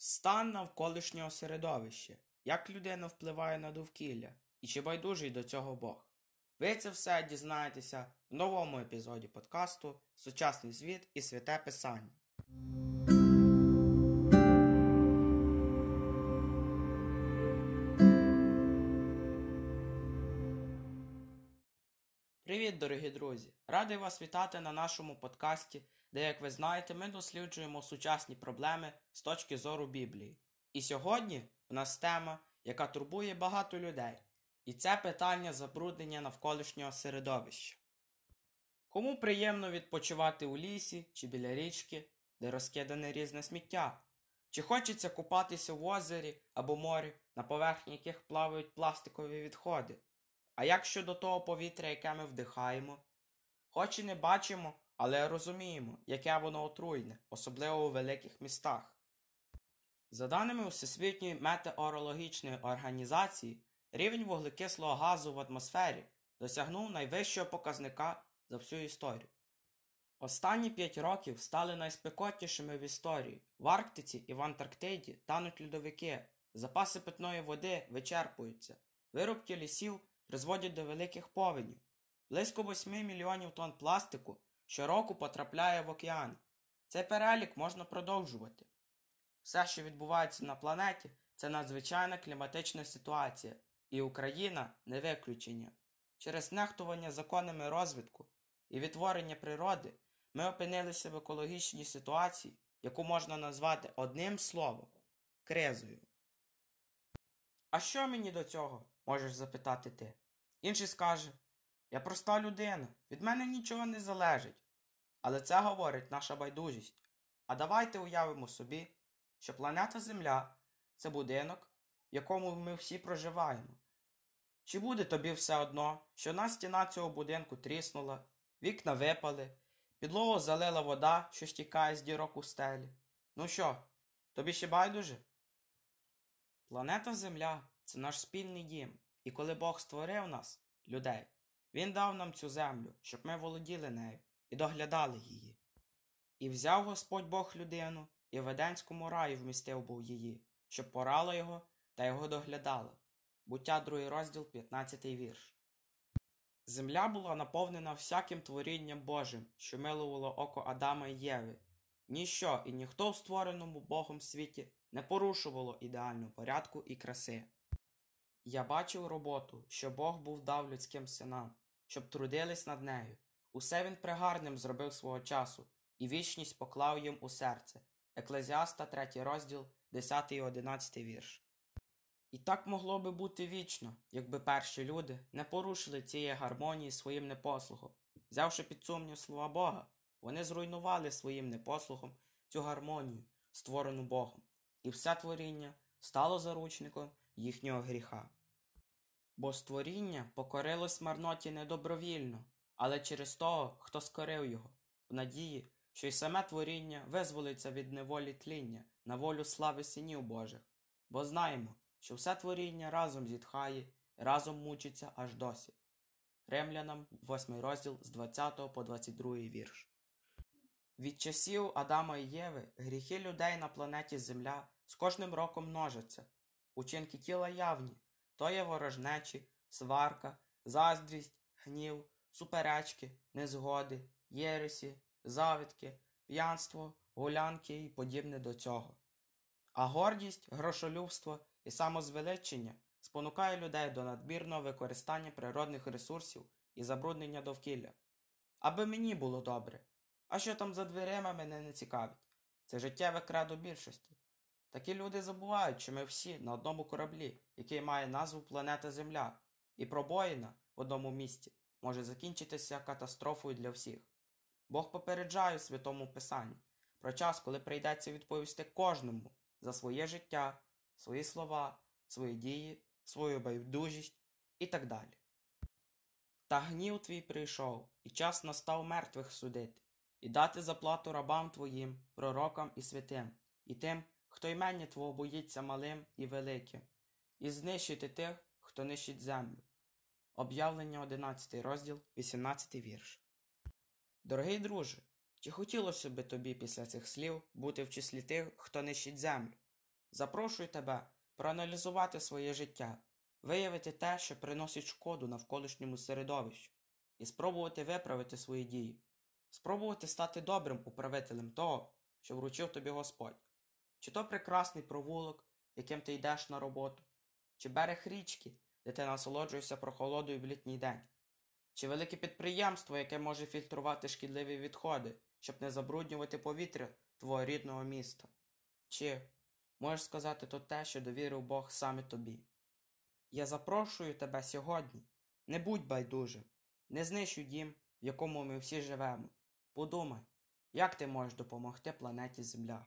Стан навколишнього середовища. Як людина впливає на довкілля і чи байдужий до цього Бог? Ви це все дізнаєтеся в новому епізоді подкасту Сучасний світ і святе писання. Привіт, дорогі друзі! Радий вас вітати на нашому подкасті, де, як ви знаєте, ми досліджуємо сучасні проблеми з точки зору Біблії. І сьогодні в нас тема, яка турбує багато людей, і це питання забруднення навколишнього середовища. Кому приємно відпочивати у лісі чи біля річки, де розкидане різне сміття? Чи хочеться купатися в озері або морі, на поверхні яких плавають пластикові відходи? А як щодо того повітря, яке ми вдихаємо? Хоч і не бачимо, але розуміємо, яке воно отруйне, особливо у великих містах. За даними Всесвітньої метеорологічної організації, рівень вуглекислого газу в атмосфері досягнув найвищого показника за всю історію. Останні 5 років стали найспекотнішими в історії. В Арктиці і в Антарктиді тануть льодовики, запаси питної води вичерпуються, вирубки лісів призводять до великих повенів. Близько 8 мільйонів тонн пластику щороку потрапляє в океан. Цей перелік можна продовжувати. Все, що відбувається на планеті, це надзвичайна кліматична ситуація, і Україна не виключення. Через нехтування законами розвитку і відтворення природи ми опинилися в екологічній ситуації, яку можна назвати одним словом кризою. А що мені до цього? можеш запитати ти. Інший скаже Я проста людина, від мене нічого не залежить. Але це говорить наша байдужість. А давайте уявимо собі, що планета Земля це будинок, в якому ми всі проживаємо. Чи буде тобі все одно, що на стіна цього будинку тріснула, вікна випали, підлогу залила вода, що стікає з дірок у стелі? Ну що, тобі ще байдуже? Планета Земля це наш спільний дім, і коли Бог створив нас, людей, Він дав нам цю землю, щоб ми володіли нею і доглядали її. І взяв Господь Бог людину, і в Еденському раї вмістив був її, щоб порала його та його доглядала. Буття другий розділ, 15 вірш. Земля була наповнена всяким творінням Божим, що милувало око Адама і Єви. Ніщо і ніхто в створеному Богом світі не порушувало ідеального порядку і краси. Я бачив роботу, що Бог був дав людським синам, щоб трудились над нею. Усе він пригарним зробив свого часу, і вічність поклав їм у серце. Еклезіаста, 3 розділ, 10 і 11 вірш. І так могло би бути вічно, якби перші люди не порушили цієї гармонії своїм непослухом. Взявши під сумнів слова Бога, вони зруйнували своїм непослухом цю гармонію, створену Богом, і все творіння стало заручником їхнього гріха. Бо створіння покорилось марноті не добровільно, але через того, хто скорив його, в надії, що й саме творіння визволиться від неволі тління на волю слави синів Божих, бо знаємо, що все творіння разом зітхає разом мучиться аж досі. Римлянам 8 розділ з 20 по 22 вірш. Від часів Адама і Єви гріхи людей на планеті Земля з кожним роком множаться. Учинки тіла явні, то є ворожнечі, сварка, заздрість, гнів, суперечки, незгоди, єресі, завідки, п'янство, гулянки і подібне до цього. А гордість, грошолюбство і самозвеличення спонукає людей до надмірного використання природних ресурсів і забруднення довкілля. Аби мені було добре, а що там за дверима мене не цікавить. Це життєве кредо більшості. Такі люди забувають, що ми всі на одному кораблі, який має назву Планета Земля, і пробоїна в одному місці може закінчитися катастрофою для всіх. Бог попереджає у святому Писанні про час, коли прийдеться відповісти кожному за своє життя, свої слова, свої дії, свою байдужість і так далі. Та гнів твій прийшов, і час настав мертвих судити, і дати заплату рабам твоїм, пророкам і святим, і тим, хто імення Твого боїться малим і великим, і знищити тих, хто нищить землю. Об'явлення 11 розділ, 18 вірш. Дорогий друже, чи хотілося би тобі після цих слів бути в числі тих, хто нищить землю? Запрошую тебе проаналізувати своє життя, виявити те, що приносить шкоду навколишньому середовищу, і спробувати виправити свої дії, спробувати стати добрим управителем того, що вручив тобі Господь. Чи то прекрасний провулок, яким ти йдеш на роботу, чи берег річки, де ти насолоджуєшся прохолодою в літній день, чи велике підприємство, яке може фільтрувати шкідливі відходи, щоб не забруднювати повітря твого рідного міста. Чи можеш сказати то те, що довірив Бог саме тобі. Я запрошую тебе сьогодні. Не будь байдужим, не знищуй дім, в якому ми всі живемо. Подумай, як ти можеш допомогти планеті Земля.